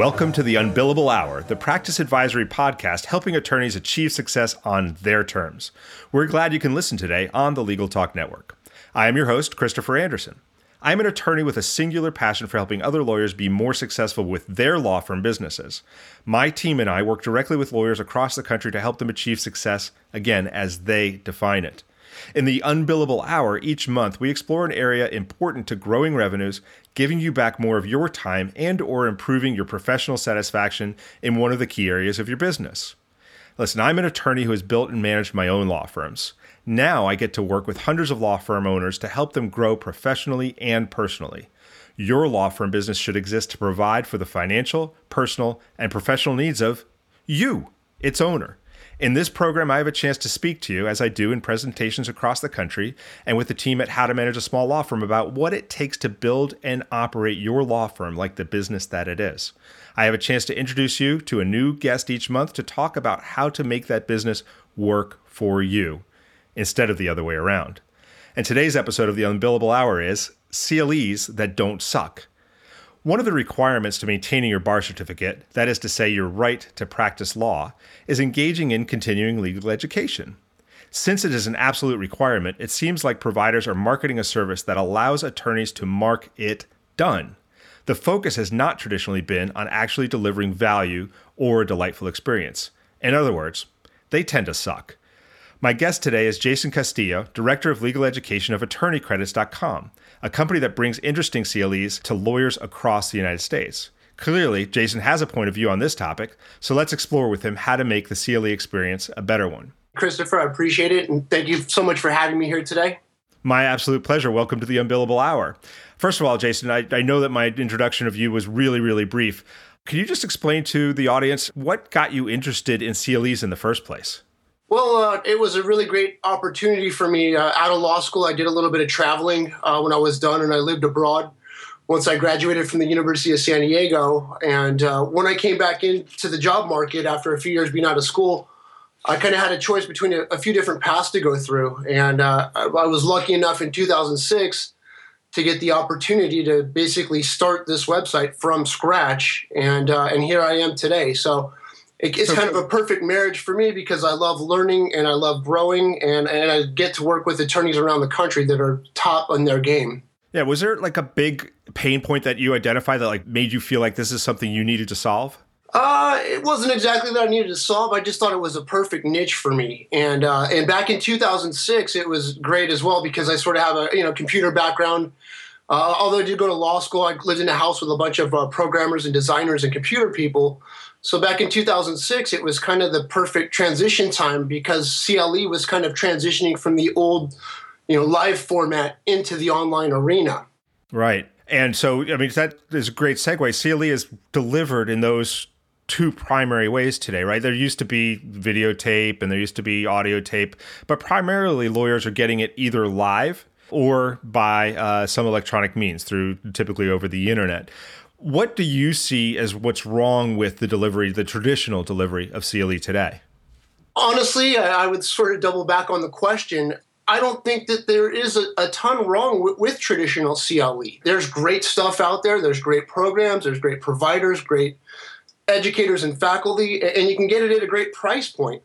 Welcome to the Unbillable Hour, the practice advisory podcast helping attorneys achieve success on their terms. We're glad you can listen today on the Legal Talk Network. I am your host, Christopher Anderson. I'm an attorney with a singular passion for helping other lawyers be more successful with their law firm businesses. My team and I work directly with lawyers across the country to help them achieve success, again, as they define it. In the unbillable hour each month, we explore an area important to growing revenues, giving you back more of your time and or improving your professional satisfaction in one of the key areas of your business. Listen, I'm an attorney who has built and managed my own law firms. Now I get to work with hundreds of law firm owners to help them grow professionally and personally. Your law firm business should exist to provide for the financial, personal, and professional needs of you, its owner. In this program, I have a chance to speak to you, as I do in presentations across the country and with the team at How to Manage a Small Law Firm, about what it takes to build and operate your law firm like the business that it is. I have a chance to introduce you to a new guest each month to talk about how to make that business work for you instead of the other way around. And today's episode of the Unbillable Hour is CLEs that don't suck. One of the requirements to maintaining your bar certificate, that is to say, your right to practice law, is engaging in continuing legal education. Since it is an absolute requirement, it seems like providers are marketing a service that allows attorneys to mark it done. The focus has not traditionally been on actually delivering value or a delightful experience. In other words, they tend to suck. My guest today is Jason Castillo, Director of Legal Education of AttorneyCredits.com, a company that brings interesting CLEs to lawyers across the United States. Clearly, Jason has a point of view on this topic, so let's explore with him how to make the CLE experience a better one. Christopher, I appreciate it, and thank you so much for having me here today. My absolute pleasure. Welcome to the Unbillable Hour. First of all, Jason, I, I know that my introduction of you was really, really brief. Can you just explain to the audience what got you interested in CLEs in the first place? Well, uh, it was a really great opportunity for me. Uh, out of law school, I did a little bit of traveling uh, when I was done, and I lived abroad once I graduated from the University of San Diego. And uh, when I came back into the job market after a few years being out of school, I kind of had a choice between a, a, few different paths to go through. And uh, I, I was lucky enough in 2006 to get the opportunity to basically start this website from scratch. And, uh, and here I am today. So it's kind of a perfect marriage for me because I love learning and I love growing and, and I get to work with attorneys around the country that are top in their game. Yeah, was there like a big pain point that you identified that like made you feel like this is something you needed to solve? Uh, it wasn't exactly that I needed to solve. I just thought it was a perfect niche for me. And uh, and back in 2006, it was great as well because I sort of have a you know computer background. Uh, although I did go to law school, I lived in a house with a bunch of uh, programmers and designers and computer people. So back in 2006, it was kind of the perfect transition time because CLE was kind of transitioning from the old, you know, live format into the online arena. Right. And so, I mean, that is a great segue. CLE is delivered in those two primary ways today, right? There used to be videotape and there used to be audio tape, but primarily lawyers are getting it either live or by uh, some electronic means through typically over the internet. What do you see as what's wrong with the delivery, the traditional delivery of CLE today? Honestly, I would sort of double back on the question. I don't think that there is a, a ton wrong with, with, traditional CLE. There's great stuff out there. There's great programs. There's great providers, great educators and faculty, and you can get it at a great price point.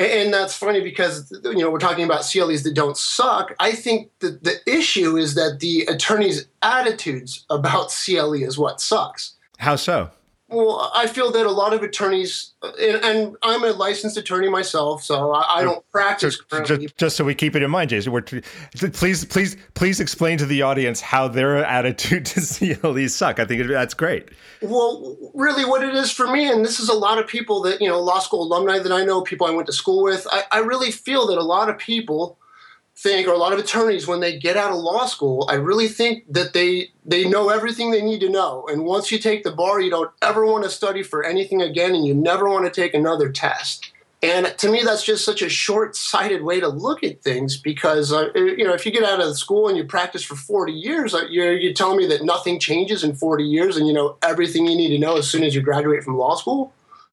And that's funny because you know we're talking about CLEs that don't suck. I think that the issue is that the attorneys' attitudes about CLE is what sucks. How so? Well, I feel that a lot of attorneys, uh, and, and I'm a licensed attorney myself, so I, I don't practice. Just, just, so we keep it in mind, Jason, we're, please, please, please explain to the audience how their attitude to CLEs suck. I think that's great. Well, really, what it is for me, and this is a lot of people that you know, law school alumni that I know, people I went to school with. I, I really feel that a lot of people think, or a lot of attorneys, when they get out of law school, I really think that they they know everything they need to know. And once you take the bar, you don't ever want to study for anything again, and you never want to take another test. And to me, that's just such a short-sighted way to look at things because, uh, you know, if you get out of school and you practice for 40 years, uh, you're, you're telling me that nothing changes in 40 years and you know everything you need to know as soon as you graduate from law school?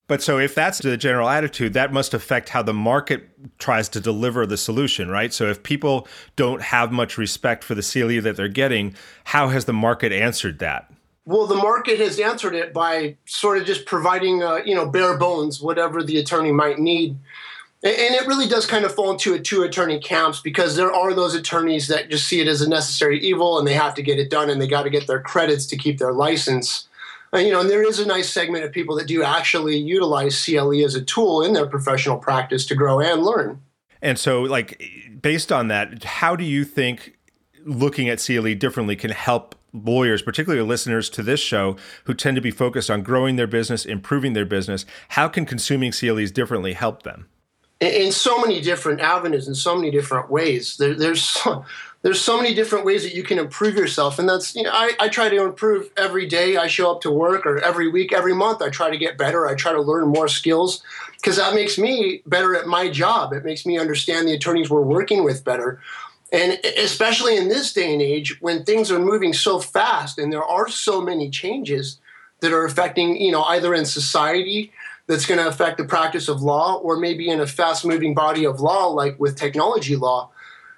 But so if that's the general attitude, that must affect how the market tries to deliver the solution, right? So if people don't have much respect for the CLE that they're getting, how has the market answered that? Well, the market has answered it by sort of just providing, uh, you know, bare bones, whatever the attorney might need. And it really does kind of fall into a two attorney camps because there are those attorneys that just see it as a necessary evil and they have to get it done and they got to get their credits to keep their license. Uh, you know, and there is a nice segment of people that do actually utilize CLE as a tool in their professional practice to grow and learn. And so, like, based on that, how do you think looking at CLE differently can help lawyers, particularly listeners to this show, who tend to be focused on growing their business, improving their business? How can consuming CLEs differently help them? In, so many different avenues, in so many different ways. There, there's there's so many different ways that you can improve yourself and that's you know I, I try to improve every day i show up to work or every week every month. I try to get better. I try to learn more skills because that makes me better at my job. It makes me understand the attorneys we're working with better. And especially in this day and age when things are moving so fast and there are so many changes that are affecting you know either in society that's going to affect the practice of law or maybe in a fast moving body of law like with technology law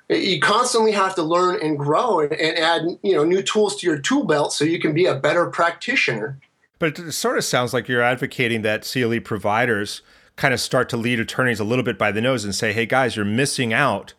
you constantly have to learn and grow and, and add you know new tools to your tool belt so you can be a better practitioner but it sort of sounds like you're advocating that cle providers kind of start to lead attorneys a little bit by the nose and say hey guys you're missing out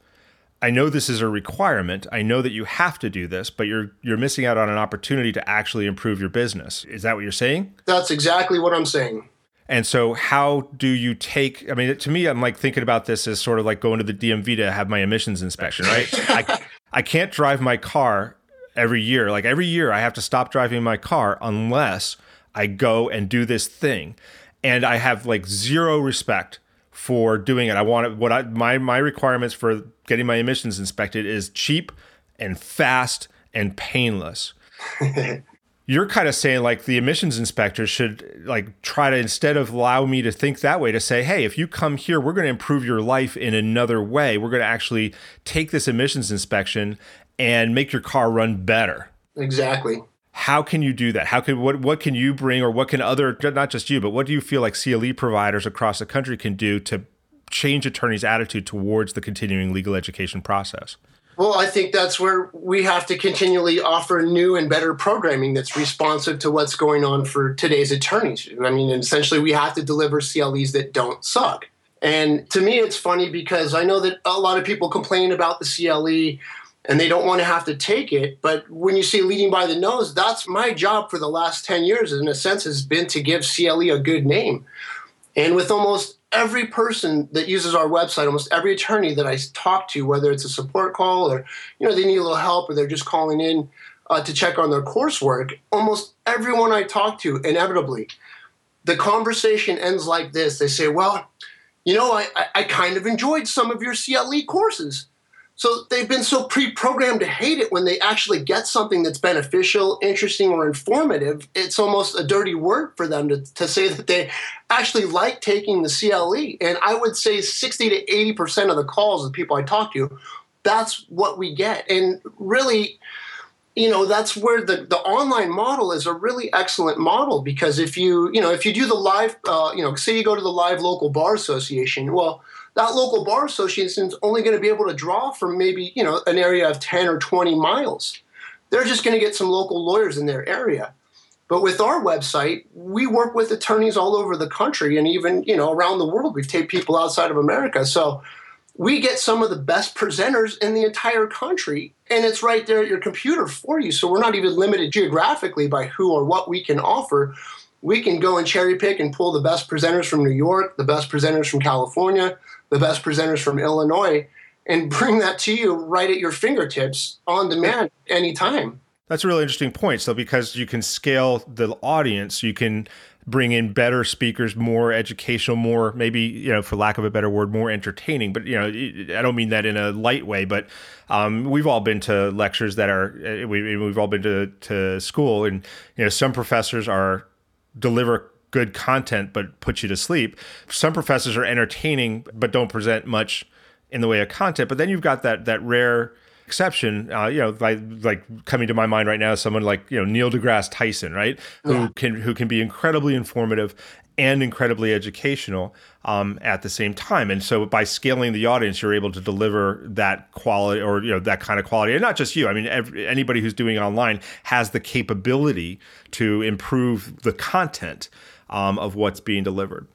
I know this is a requirement. I know that you have to do this, but you're you're missing out on an opportunity to actually improve your business. Is that what you're saying? That's exactly what I'm saying. And so, how do you take? I mean, to me, I'm like thinking about this as sort of like going to the DMV to have my emissions inspection, right? I, I can't drive my car every year. Like every year, I have to stop driving my car unless I go and do this thing. And I have like zero respect for doing it. I want it, what I my my requirements for getting my emissions inspected is cheap and fast and painless. you're kind of saying like the emissions inspector should like try to instead of allow me to think that way to say hey if you come here we're going to improve your life in another way. We're going to actually take this emissions inspection and make your car run better. Exactly. How can you do that? How can what what can you bring or what can other not just you but what do you feel like cle providers across the country can do to change attorneys attitude towards the continuing legal education process well, I think that's where we have to continually offer new and better programming that's responsive to what's going on for today's attorneys. I mean, essentially, we have to deliver CLEs that don't suck. And to me, it's funny because I know that a lot of people complain about the CLE and they don't want to have to take it. But when you say leading by the nose, that's my job for the last 10 years, in a sense, has been to give CLE a good name. And with almost every person that uses our website, almost every attorney that I talk to, whether it's a support call or you know they need a little help or they're just calling in uh, to check on their coursework, almost everyone I talk to, inevitably, the conversation ends like this. They say, "Well, you know, I, I kind of enjoyed some of your CLE courses." So they've been so pre-programmed to hate it when they actually get something that's beneficial, interesting, or informative. It's almost a dirty word for them to, to say that they actually like taking the CLE. And I would say 60 to 80% of the calls of people I talk to, that's what we get. And really, you know that's where the, the online model is a really excellent model because if you you know if you do the live uh, you know say you go to the live local bar association well that local bar association is only going to be able to draw from maybe you know an area of 10 or 20 miles. They're just going to get some local lawyers in their area. But with our website we work with attorneys all over the country and even you know around the world. We've taped people outside of america. So we get some of the best presenters in the entire country and it's right there at your computer for you. So we're not even limited geographically by who or what we can offer. We can go and cherry pick and pull the best presenters from New York, the best presenters from California, the best presenters from Illinois, and bring that to you right at your fingertips on demand anytime. That's a really interesting point. So, because you can scale the audience, you can bring in better speakers, more educational, more maybe you know, for lack of a better word, more entertaining. But you know, I don't mean that in a light way. But um, we've all been to lectures that are uh, we, we've all been to to school, and you know, some professors are deliver good content but put you to sleep. Some professors are entertaining but don't present much in the way of content. But then you've got that that rare exception, uh, you know, like like coming to my mind right now, someone like you know Neil deGrasse Tyson, right, who yeah. can who can be incredibly informative and incredibly educational um, at the same time. And so by scaling the audience, you're able to deliver that quality or you know that kind of quality. And not just you. I mean, every, anybody who's doing online has the capability to improve the content um, of what's being delivered.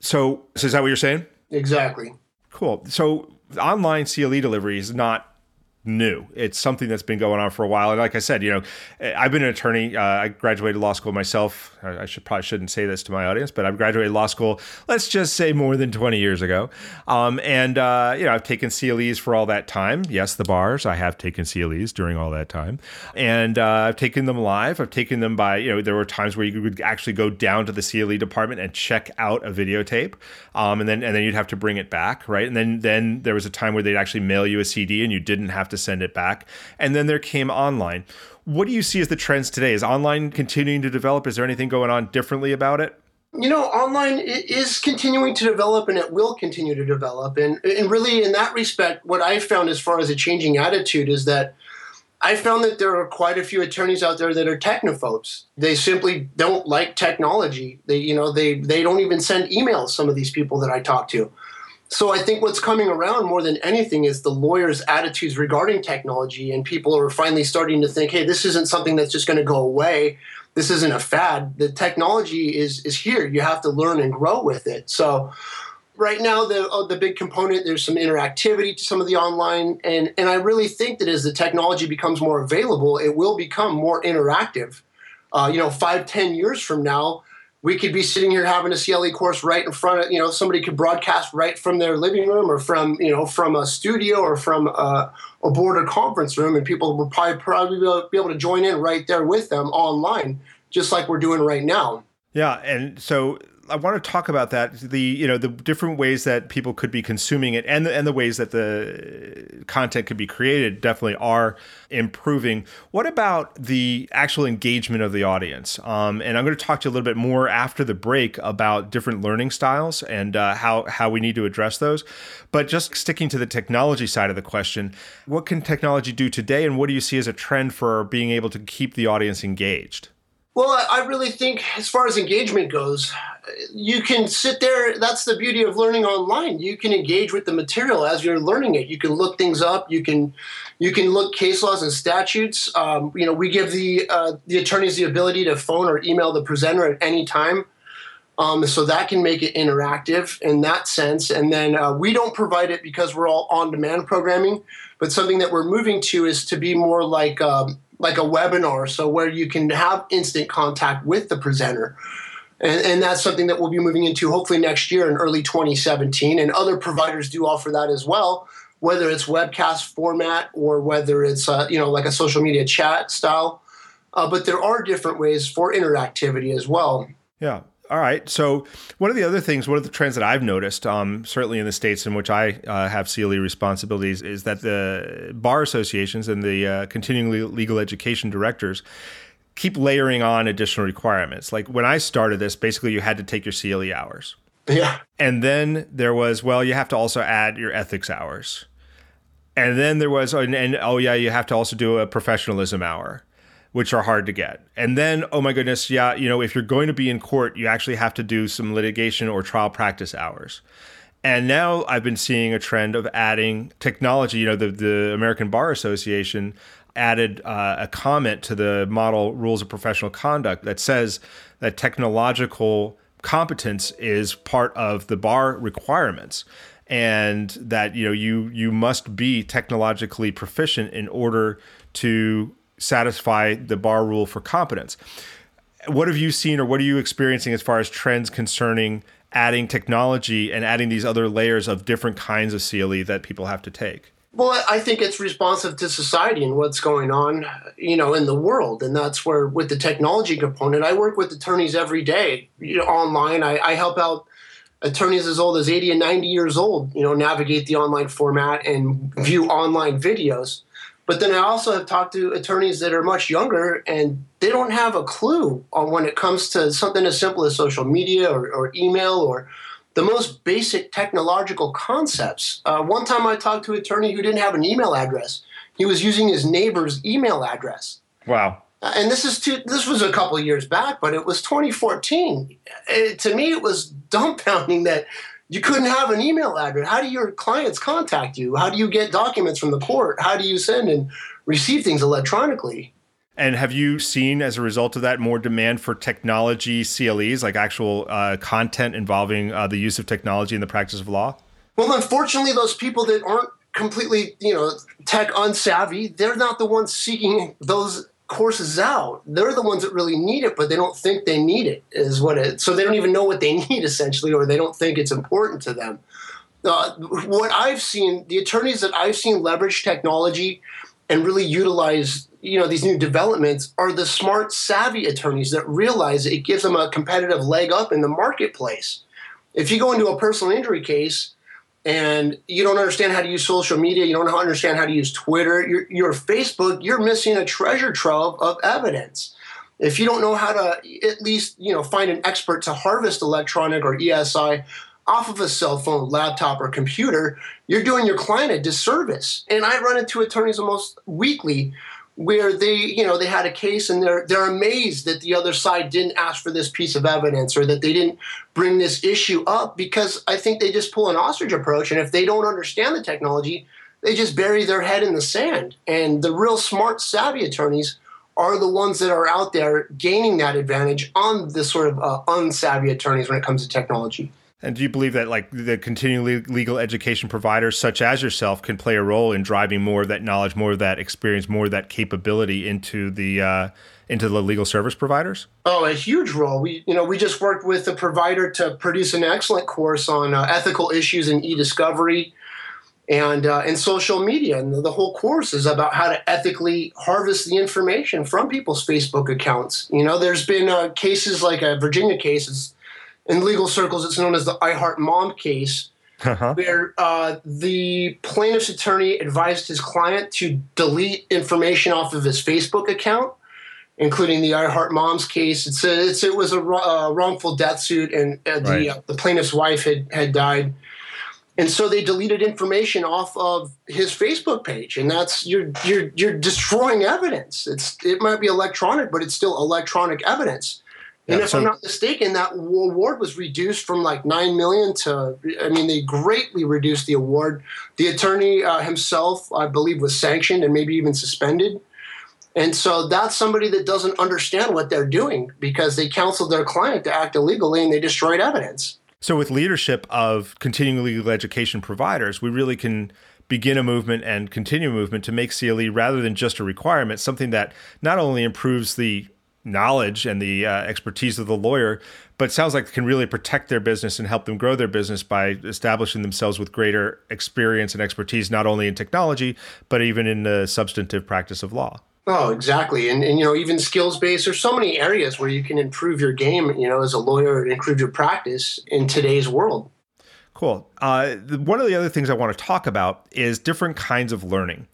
So, so is that what you're saying? Exactly. Cool. So online CLE delivery is not new. It's something that's been going on for a while. And like I said, you know, I've been an attorney. Uh, I graduated law school myself. I should probably shouldn't say this to my audience, but I've graduated law school. Let's just say more than 20 years ago. Um, and uh, you know, I've taken CLEs for all that time. Yes, the bars. I have taken CLEs during all that time, and uh, I've taken them live. I've taken them by you know. There were times where you could actually go down to the CLE department and check out a videotape, um, and then and then you'd have to bring it back, right? And then then there was a time where they'd actually mail you a CD, and you didn't have to send it back. And then there came online. What do you see as the trends today? Is online continuing to develop? Is there anything going on differently about it? You know, online is continuing to develop and it will continue to develop. And, and really, in that respect, what I found as far as a changing attitude is that I found that there are quite a few attorneys out there that are technophobes. They simply don't like technology. They, you know, they they don't even send emails. Some of these people that I talk to. So I think what's coming around more than anything is the lawyers' attitudes regarding technology, and people are finally starting to think, "Hey, this isn't something that's just going to go away. This isn't a fad. The technology is is here. You have to learn and grow with it." So right now the uh, the big component there's some interactivity to some of the online and and I really think that as the technology becomes more available it will become more interactive uh, you know five ten years from now we could be sitting here having a CLE course right in front of you know somebody could broadcast right from their living room or from you know from a studio or from a, a board or conference room, and people will probably probably be able to join in right there with them online, just like we're doing right now. Yeah, and so I want to talk about that the you know the different ways that people could be consuming it and the, and the ways that the content could be created definitely are improving. What about the actual engagement of the audience? Um, and I'm going to talk to you a little bit more after the break about different learning styles and uh, how how we need to address those. But just sticking to the technology side of the question, what can technology do today, and what do you see as a trend for being able to keep the audience engaged? Well, I really think as far as engagement goes, you can sit there. That's the beauty of learning online. You can engage with the material as you're learning it. You can look things up. You can you can look case laws and statutes. Um, you know, we give the uh, the attorneys the ability to phone or email the presenter at any time. Um, so that can make it interactive in that sense. And then uh, we don't provide it because we're all on demand programming, but something that we're moving to is to be more like um, like a webinar, so where you can have instant contact with the presenter. And, and, that's something that we'll be moving into hopefully next year in early 2017. And other providers do offer that as well, whether it's webcast format or whether it's uh, you know like a social media chat style. Uh, but there are different ways for interactivity as well. Yeah, all right. So, one of the other things, one of the trends that I've noticed, um, certainly in the states in which I uh, have CLE responsibilities, is that the bar associations and the uh, continuing legal education directors keep layering on additional requirements. Like when I started this, basically you had to take your CLE hours. Yeah. And then there was, well, you have to also add your ethics hours. And then there was, and, and oh, yeah, you have to also do a professionalism hour which are hard to get. And then, oh my goodness, yeah, you know, if you're going to be in court, you actually have to do some litigation or trial practice hours. And now I've been seeing a trend of adding technology. You know, the, the American Bar Association added uh, a comment to the model rules of professional conduct that says that technological competence is part of the bar requirements and that you know you you must be technologically proficient in order to satisfy the bar rule for competence. What have you seen or what are you experiencing as far as trends concerning adding technology and adding these other layers of different kinds of CLE that people have to take? Well, I think it's responsive to society and what's going on, you know, in the world, and that's where with the technology component, I work with attorneys every day, you know, online. I, I help out attorneys as old as 80 and 90 years old, you know, navigate the online format and view online videos. But then I also have talked to attorneys that are much younger and they don't have a clue on when it comes to something as simple as social media or, or email or the most basic technological concepts. Uh, one time I talked to an attorney who didn't have an email address. He was using his neighbor's email address. Wow. Uh, and this is two, this was a couple years back, but it was 2014. It, to me, it was dumbfounding that you couldn't have an email address. How do your clients contact you? How do you get documents from the court? How do you send and receive things electronically? And have you seen, as a result of that, more demand for technology CLEs, like actual uh, content involving uh, the use of technology in the practice of law? Well, unfortunately, those people that aren't completely, you know, tech unsavvy, they're not the ones seeking those courses out. They're the ones that really need it, but they don't think they need it. Is what it. So they don't even know what they need essentially, or they don't think it's important to them. Uh, what I've seen, the attorneys that I've seen leverage technology and really utilize you know these new developments are the smart savvy attorneys that realize it gives them a competitive leg up in the marketplace. If you go into a personal injury case and you don't understand how to use social media you don't understand how to use twitter your, your facebook you're missing a treasure trove of evidence. If you don't know how to at least you know find an expert to harvest electronic or esi off of a cell phone, laptop, or computer, you're doing your client a disservice. And I run into attorneys almost weekly where they you know they had a case and they're they're amazed that the other side didn't ask for this piece of evidence or that they didn't bring this issue up because I think they just pull an ostrich approach and if they don't understand the technology they just bury their head in the sand and the real smart savvy attorneys are the ones that are out there gaining that advantage on the sort of uh, unsavvy attorneys when it comes to technology. And do you believe that like the continuing legal education providers such as yourself can play a role in driving more of that knowledge, more of that experience, more of that capability into the uh, into the legal service providers? Oh, a huge role. We you know we just worked with a provider to produce an excellent course on uh, ethical issues in e-discovery and uh, and social media. And the whole course is about how to ethically harvest the information from people's Facebook accounts. You know, there's been uh, cases like a Virginia case in legal circles, it's known as the I Heart Mom case, uh-huh. where uh, the plaintiff's attorney advised his client to delete information off of his Facebook account, including the I Heart Mom's case. It's a, it's, it was a uh, wrongful death suit, and uh, the, right. Uh, the plaintiff's wife had, had died. And so they deleted information off of his Facebook page, and that's you're you're you're destroying evidence. It's it might be electronic, but it's still electronic evidence. And yeah, if so, I'm not mistaken, that award was reduced from like nine million to, I mean, they greatly reduced the award. The attorney uh, himself, I believe, was sanctioned and maybe even suspended. And so that's somebody that doesn't understand what they're doing because they counseled their client to act illegally and they destroyed evidence. So, with leadership of continuing legal education providers, we really can begin a movement and continue a movement to make CLE rather than just a requirement, something that not only improves the knowledge and the uh, expertise of the lawyer, but sounds like can really protect their business and help them grow their business by establishing themselves with greater experience and expertise, not only in technology, but even in the substantive practice of law. Oh, exactly. And, and you know, even skills based, there's so many areas where you can improve your game, you know, as a lawyer and improve your practice in today's world. Cool. Uh, one of the other things I want to talk about is different kinds of learning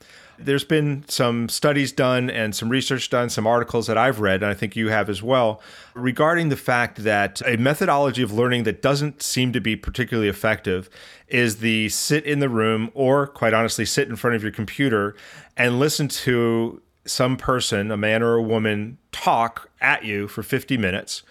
there's been some studies done and some research done, some articles that I've read, and I think you have as well, regarding the fact that a methodology of learning that doesn't seem to be particularly effective is the sit in the room or, quite honestly, sit in front of your computer and listen to some person, a man or a woman, talk at you for 50 minutes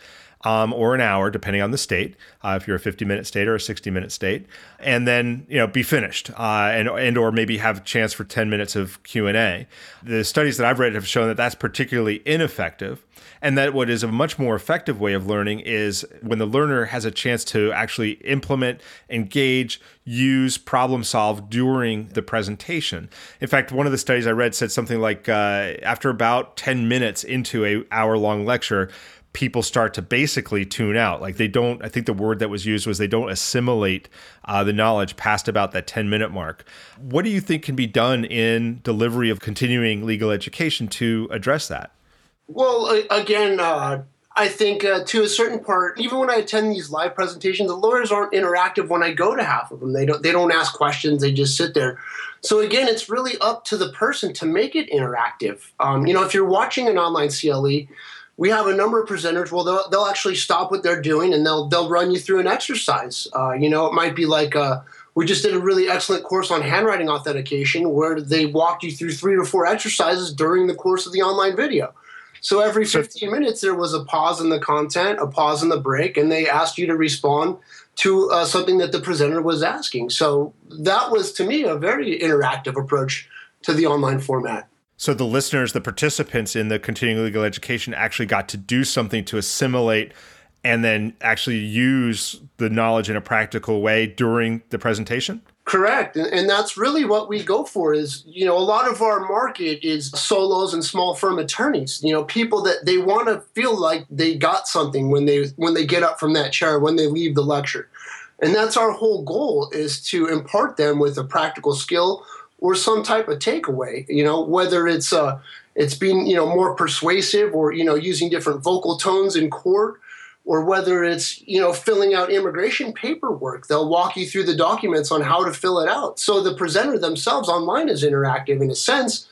um, or an hour, depending on the state. Uh, if you're a 50 minute state or a 60 minute state, and then you know be finished, uh, and and or maybe have a chance for 10 minutes of Q and A. The studies that I've read have shown that that's particularly ineffective, and that what is a much more effective way of learning is when the learner has a chance to actually implement, engage, use, problem solve during the presentation. In fact, one of the studies I read said something like uh, after about 10 minutes into a hour long lecture people start to basically tune out. Like they don't, I think the word that was used was they don't assimilate uh, the knowledge past about that 10 minute mark. What do you think can be done in delivery of continuing legal education to address that? Well, again, uh, I think uh, to a certain part, even when I attend these live presentations, the lawyers aren't interactive when I go to half of them. They don't they don't ask questions. They just sit there. So again, it's really up to the person to make it interactive. Um, you know, if you're watching an online CLE, we have a number of presenters. Well, they'll, they'll actually stop what they're doing and they'll they'll run you through an exercise. Uh, you know, it might be like uh, we just did a really excellent course on handwriting authentication where they walked you through three or four exercises during the course of the online video. So every 15 minutes, there was a pause in the content, a pause in the break, and they asked you to respond to uh, something that the presenter was asking. So that was, to me, a very interactive approach to the online format. So the listeners, the participants in the continuing legal education actually got to do something to assimilate and then actually use the knowledge in a practical way during the presentation? Correct. And, that's really what we go for is, you know, a lot of our market is solos and small firm attorneys, you know, people that they want to feel like they got something when they when they get up from that chair, when they leave the lecture. And that's our whole goal is to impart them with a practical skill or some type of takeaway, you know, whether it's uh it's being, you know, more persuasive or, you know, using different vocal tones in court or whether it's you know filling out immigration paperwork. They'll walk you through the documents on how to fill it out. So the presenter themselves online is interactive in a sense.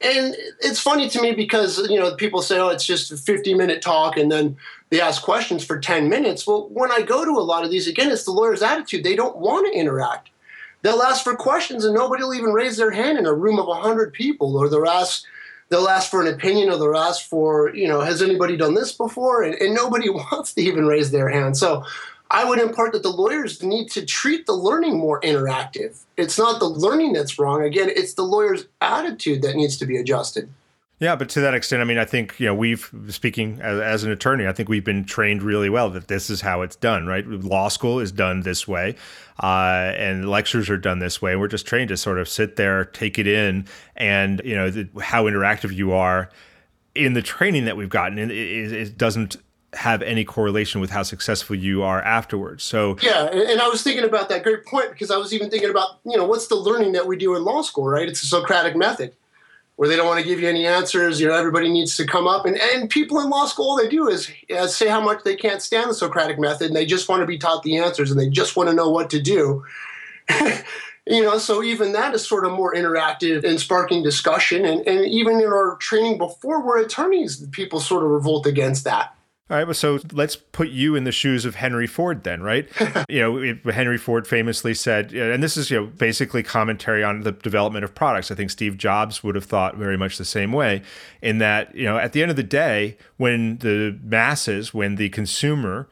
And it's funny to me because you know people say oh it's just a 50 minute talk and then they ask questions for 10 minutes. Well when i go to a lot of these again it's the lawyer's attitude. They don't want to interact they'll ask for questions and nobody will even raise their hand in a room of 100 people or they'll ask they'll ask for an opinion or they'll ask for, you know, has anybody done this before? And, and nobody wants to even raise their hand. So I would impart that the lawyers need to treat the learning more interactive. It's not the learning that's wrong. Again, it's the lawyer's attitude that needs to be adjusted. Yeah, but to that extent, I mean, I think you know we've speaking as, as, an attorney, I think we've been trained really well that this is how it's done, right? Law school is done this way, uh, and lectures are done this way. And we're just trained to sort of sit there, take it in, and you know the, how interactive you are in the training that we've gotten. And it, it doesn't have any correlation with how successful you are afterwards. So yeah, and I was thinking about that great point because I was even thinking about you know what's the learning that we do in law school, right? It's a Socratic method where they don't want to give you any answers. You know, everybody needs to come up, and and people in law school, all they do is uh, say how much they can't stand the Socratic method, and they just want to be taught the answers, and they just want to know what to do. you know, so even that is sort of more interactive and sparking discussion, and and even in our training before we're attorneys, people sort of revolt against that. All right, well, so let's put you in the shoes of Henry Ford then, right? you know, it, Henry Ford famously said, and this is you know basically commentary on the development of products. I think Steve Jobs would have thought very much the same way, in that you know at the end of the day, when the masses, when the consumer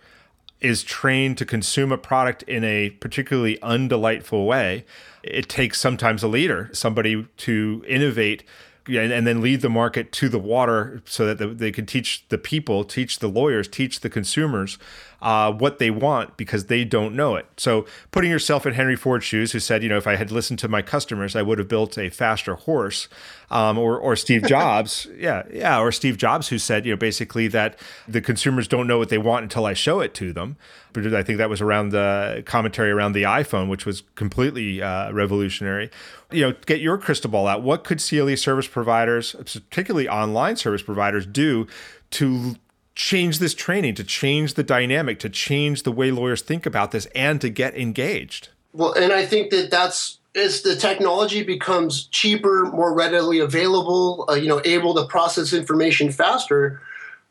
is trained to consume a product in a particularly undelightful way, it takes sometimes a leader, somebody to innovate and, and then lead the market to the water so that the, they can teach the people, teach the lawyers, teach the consumers uh, what they want because they don't know it. So putting yourself in Henry Ford's shoes, who said, you know, if I had listened to my customers, I would have built a faster horse, um, or or Steve Jobs, yeah, yeah, or Steve Jobs, who said, you know, basically that the consumers don't know what they want until I show it to them. But I think that was around the commentary around the iPhone, which was completely uh, revolutionary. You know, get your crystal ball out. What could CLE service providers, particularly online service providers, do to change this training, to change the dynamic, to change the way lawyers think about this, and to get engaged. Well, and I think that that's as the technology becomes cheaper, more readily available, uh, you know, able to process information faster,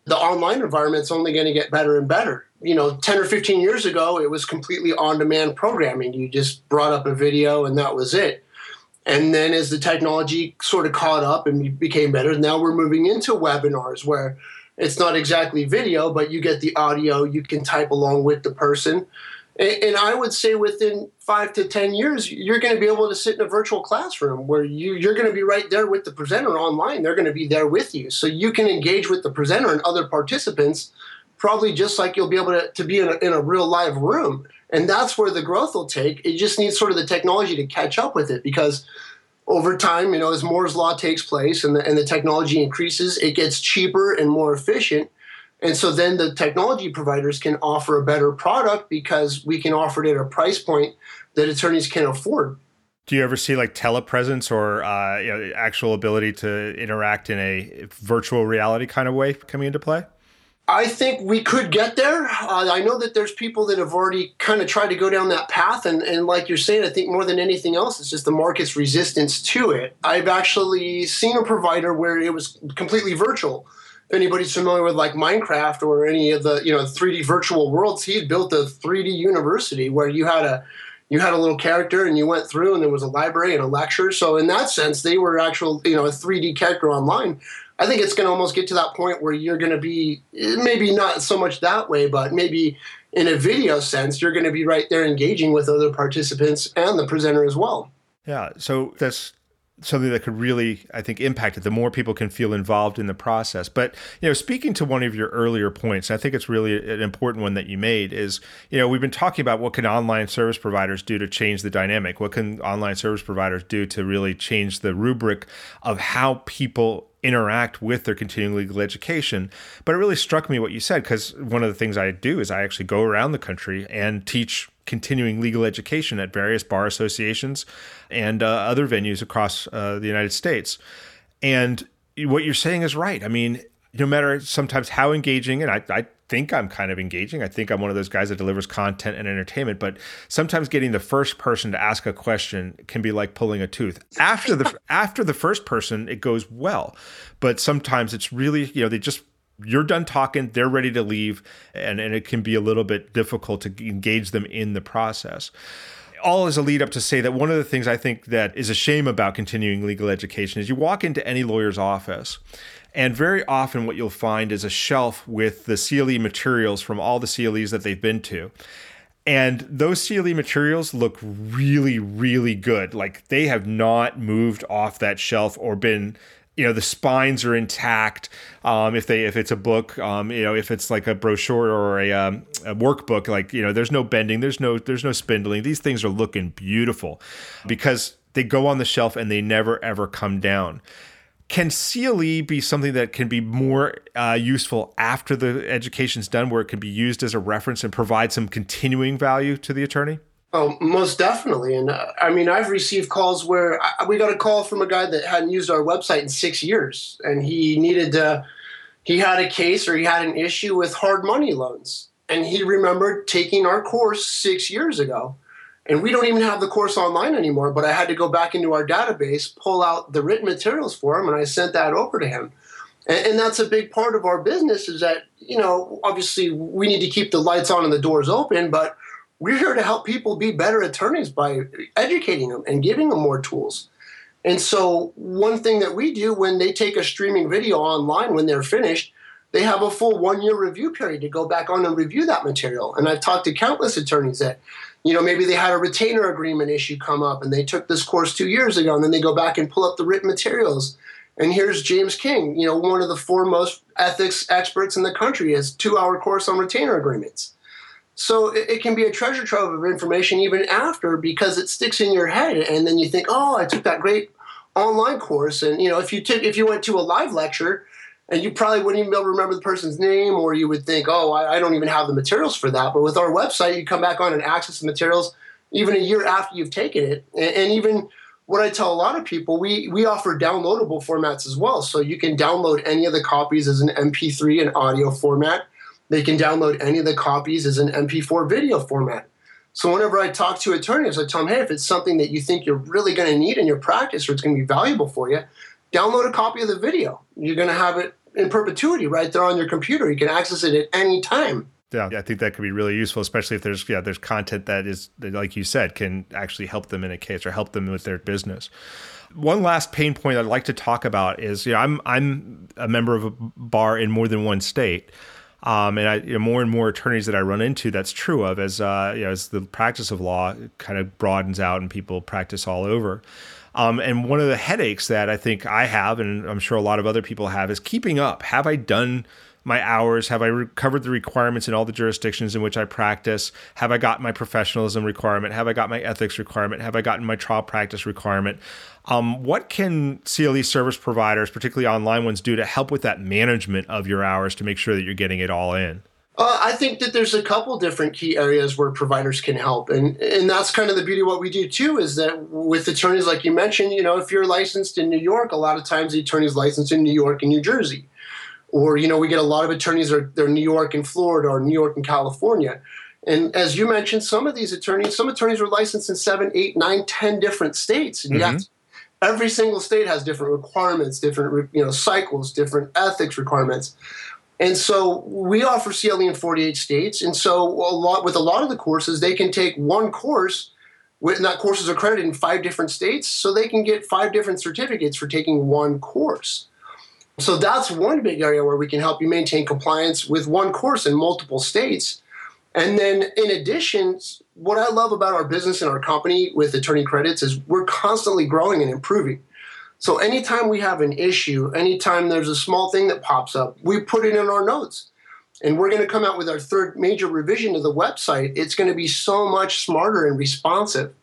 the online environment's only going to get better and better. You know, 10 or 15 years ago, it was completely on demand programming. You just brought up a video and that was it. And then as the technology sort of caught up and became better, now we're moving into webinars where it's not exactly video, but you get the audio. You can type along with the person. And, I would say within five to 10 years, you're going to be able to sit in a virtual classroom where you, you're going to be right there with the presenter online. They're going to be there with you. So you can engage with the presenter and other participants, probably just like you'll be able to, to be in a, in a real live room. And that's where the growth will take. It just needs sort of the technology to catch up with it because over time, you know, as Moore's law takes place and the, and the technology increases, it gets cheaper and more efficient. And so then the technology providers can offer a better product because we can offer it at a price point that attorneys can afford. Do you ever see like telepresence or uh, you know, actual ability to interact in a virtual reality kind of way coming into play? I think we could get there. Uh, I know that there's people that have already kind of tried to go down that path, and, and like you're saying, I think more than anything else, it's just the market's resistance to it. I've actually seen a provider where it was completely virtual. If anybody's familiar with like Minecraft or any of the you know 3D virtual worlds, he had built a 3D university where you had a you had a little character and you went through and there was a library and a lecture. So in that sense, they were actual you know a 3D character online I think it's going to almost get to that point where you're going to be maybe not so much that way, but maybe in a video sense, you're going to be right there engaging with other participants and the presenter as well. Yeah. So that's something that could really, I think, impact it. The more people can feel involved in the process. But you know, speaking to one of your earlier points, I think it's really an important one that you made. Is you know, we've been talking about what can online service providers do to change the dynamic. What can online service providers do to really change the rubric of how people interact with their continuing legal education. But it really struck me what you said because one of the things I do is I actually go around the country and teach continuing legal education at various bar associations and uh, other venues across uh, the United States. And what you're saying is right. I mean, no matter sometimes how engaging, and I, I think I'm kind of engaging. I think I'm one of those guys that delivers content and entertainment, but sometimes getting the first person to ask a question can be like pulling a tooth. After the after the first person, it goes well. But sometimes it's really, you know, they just you're done talking, they're ready to leave, and, and it can be a little bit difficult to engage them in the process all as a lead up to say that one of the things I think that is a shame about continuing legal education is you walk into any lawyer's office and very often, what you'll find is a shelf with the CLE materials from all the CLEs that they've been to. And those CLE materials look really, really good. Like they have not moved off that shelf or been you know the spines are intact um, if they if it's a book um, you know if it's like a brochure or a, um, a, workbook like you know there's no bending there's no there's no spindling these things are looking beautiful because they go on the shelf and they never ever come down can CLE be something that can be more uh, useful after the education's done, where it can be used as a reference and provide some continuing value to the attorney? Oh, most definitely. And uh, I mean, I've received calls where I, we got a call from a guy that hadn't used our website in six years, and he needed to, he had a case or he had an issue with hard money loans. And he remembered taking our course six years ago and we don't even have the course online anymore, but I had to go back into our database, pull out the written materials for him, and I sent that over to him. And, and that's a big part of our business is that, you know, obviously we need to keep the lights on and the doors open, but we're here to help people be better attorneys by educating them and giving them more tools. And so, one thing that we do when they take a streaming video online when they're finished, they have a full one year review period to go back on and review that material. And I've talked to countless attorneys that you know, maybe they had a retainer agreement issue come up and they took this course two years ago and then they go back and pull up the written materials. And here's James King, you know, one of the foremost ethics experts in the country, has two hour course on retainer agreements. So it, it, can be a treasure trove of information even after because it sticks in your head and then you think, oh, I took that great online course. And you know, if you took if you went to a live lecture, and you probably wouldn't even be able to remember the person's name, or you would think, oh, I, I, don't even have the materials for that. But with our website, you come back on and access the materials even a year after you've taken it. And, and even what I tell a lot of people, we, we offer downloadable formats as well. So you can download any of the copies as an MP3 and audio format. They can download any of the copies as an MP4 video format. So whenever I talk to attorneys, I tell them, hey, if it's something that you think you're really going to need in your practice or it's going to be valuable for you, download a copy of the video. You're going to have it in perpetuity right there on your computer. You can access it at any time. Yeah, I think that could be really useful, especially if there's yeah there's content that is like you said can actually help them in a case or help them with their business. One last pain point I'd like to talk about is you know I'm I'm a member of a bar in more than one state. Um, and I, you know, more and more attorneys that I run into, that's true of as uh, you know, as the practice of law kind of broadens out and people practice all over. Um, and one of the headaches that I think I have, and I'm sure a lot of other people have, is keeping up. Have I done my hours? Have I re- covered the requirements in all the jurisdictions in which I practice? Have I got my professionalism requirement? Have I got my ethics requirement? Have I gotten my trial practice requirement? Um, what can CLE service providers, particularly online ones, do to help with that management of your hours to make sure that you're getting it all in? Uh, I think that there's a couple different key areas where providers can help, and and that's kind of the beauty of what we do too. Is that with attorneys, like you mentioned, you know, if you're licensed in New York, a lot of times the attorney's licensed in New York and New Jersey, or you know, we get a lot of attorneys are they're New York and Florida or New York and California. And as you mentioned, some of these attorneys, some attorneys are licensed in seven, eight, nine, ten different states, and mm-hmm. every single state has different requirements, different you know cycles, different ethics requirements. And so we offer CLE in 48 states. And so a lot with a lot of the courses, they can take one course, and that course is accredited in five different states, so they can get five different certificates for taking one course. So that's one big area where we can help you maintain compliance with one course in multiple states. And then in addition, what I love about our business and our company with attorney credits is we're constantly growing and improving. So anytime we have an issue, anytime there's a small thing that pops up, we put it in our notes. And we're going to come out with our third major revision to the website. It's going to be so much smarter and responsive.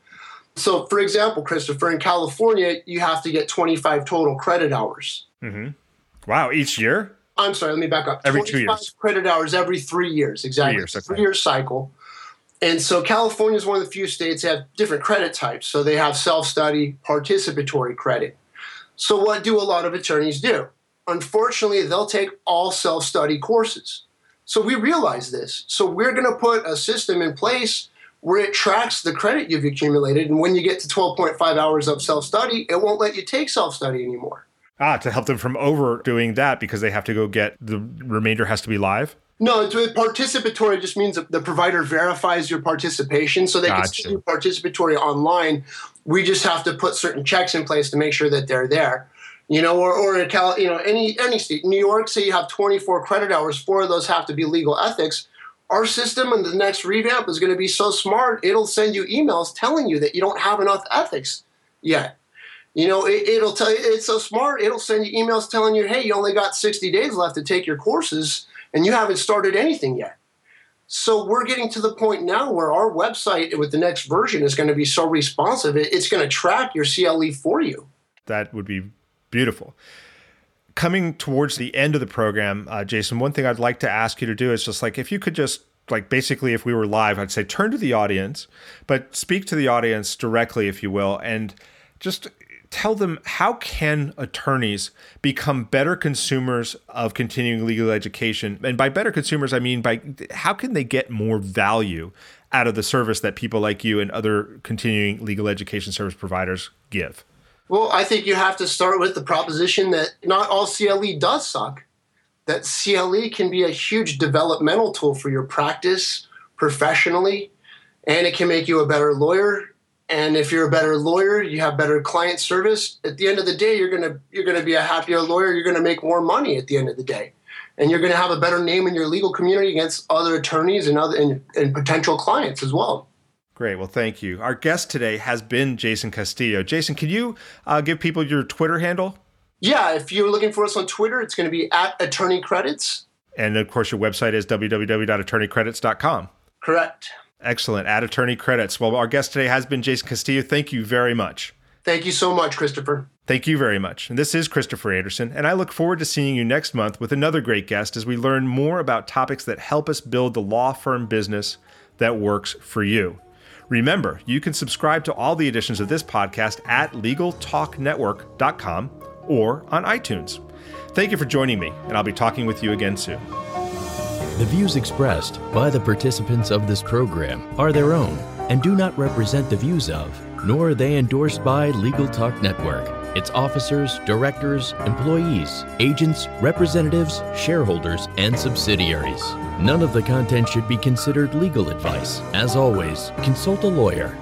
So, for example, Christopher, in California, you have to get 25 total credit hours. Mm-hmm. Wow, each year? I'm sorry, let me back up. Every two years. Credit hours every three years, exactly. Three years, okay. Three year cycle. And so California is one of the few states that have different credit types. So they have self study, participatory credit. So, what do a lot of attorneys do? Unfortunately, they'll take all self study courses. So, we realize this. So, we're going to put a system in place where it tracks the credit you've accumulated. And when you get to 12.5 hours of self study, it won't let you take self study anymore. Ah, to help them from overdoing that because they have to go get the remainder has to be live? No, participatory just means the provider verifies your participation, so they gotcha. can see you participatory online. We just have to put certain checks in place to make sure that they're there. You know, or, or Cal, you know, any any state, New York, say you have 24 credit hours, four of those have to be legal ethics. Our system and the next revamp is going to be so smart, it'll send you emails telling you that you don't have enough ethics yet. You know, it, will tell you it's so smart. It'll send you emails telling you, hey, you only got 60 days left to take your courses and you haven't started anything yet. So we're getting to the point now where our website with the next version is going to be so responsive, it's going to track your CLE for you. That would be beautiful. Coming towards the end of the program, uh, Jason, one thing I'd like to ask you to do is just like if you could just like basically if we were live, I'd say turn to the audience, but speak to the audience directly, if you will, and just tell them how can attorneys become better consumers of continuing legal education? And by better consumers i mean by how can they get more value out of the service that people like you and other continuing legal education service providers give? Well i think you have to start with the proposition that not all cle does suck that cle can be a huge developmental tool for your practice professionally and it can make you a better lawyer and if you're a better lawyer you have better client service at the end of the day you're going to you're going to be a happier lawyer you're going to make more money at the end of the day and you're going to have a better name in your legal community against other attorneys and other and, and potential clients as well Great. Well, thank you. Our guest today has been Jason Castillo. Jason, can you uh, give people your Twitter handle? Yeah, if you're looking for us on Twitter, it's going to be at Attorney Credits. And of course, your website is www.attorneycredits.com. Correct. Excellent. At attorney credits. Well, our guest today has been Jason Castillo. Thank you very much. Thank you so much, Christopher. Thank you very much. And this is Christopher Anderson, and I look forward to seeing you next month with another great guest as we learn more about topics that help us build the law firm business that works for you. Remember, you can subscribe to all the editions of this podcast at LegalTalkNetwork.com or on iTunes. Thank you for joining me, and I'll be talking with you again soon. The views expressed by the participants of this program are their own and do not represent the views of, nor are they endorsed by Legal Talk Network, its officers, directors, employees, agents, representatives, shareholders, and subsidiaries. None of the content should be considered legal advice. As always, consult a lawyer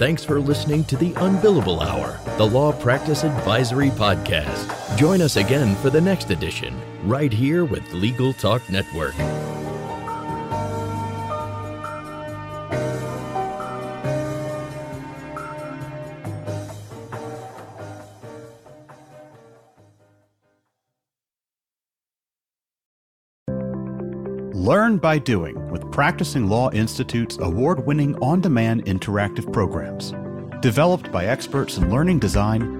Thanks for listening to the Unbillable Hour, the Law Practice Advisory Podcast. Join us again for the next edition, right here with Legal Talk Network. Learn by doing with Practicing Law Institute's award winning on demand interactive programs. Developed by experts in learning design,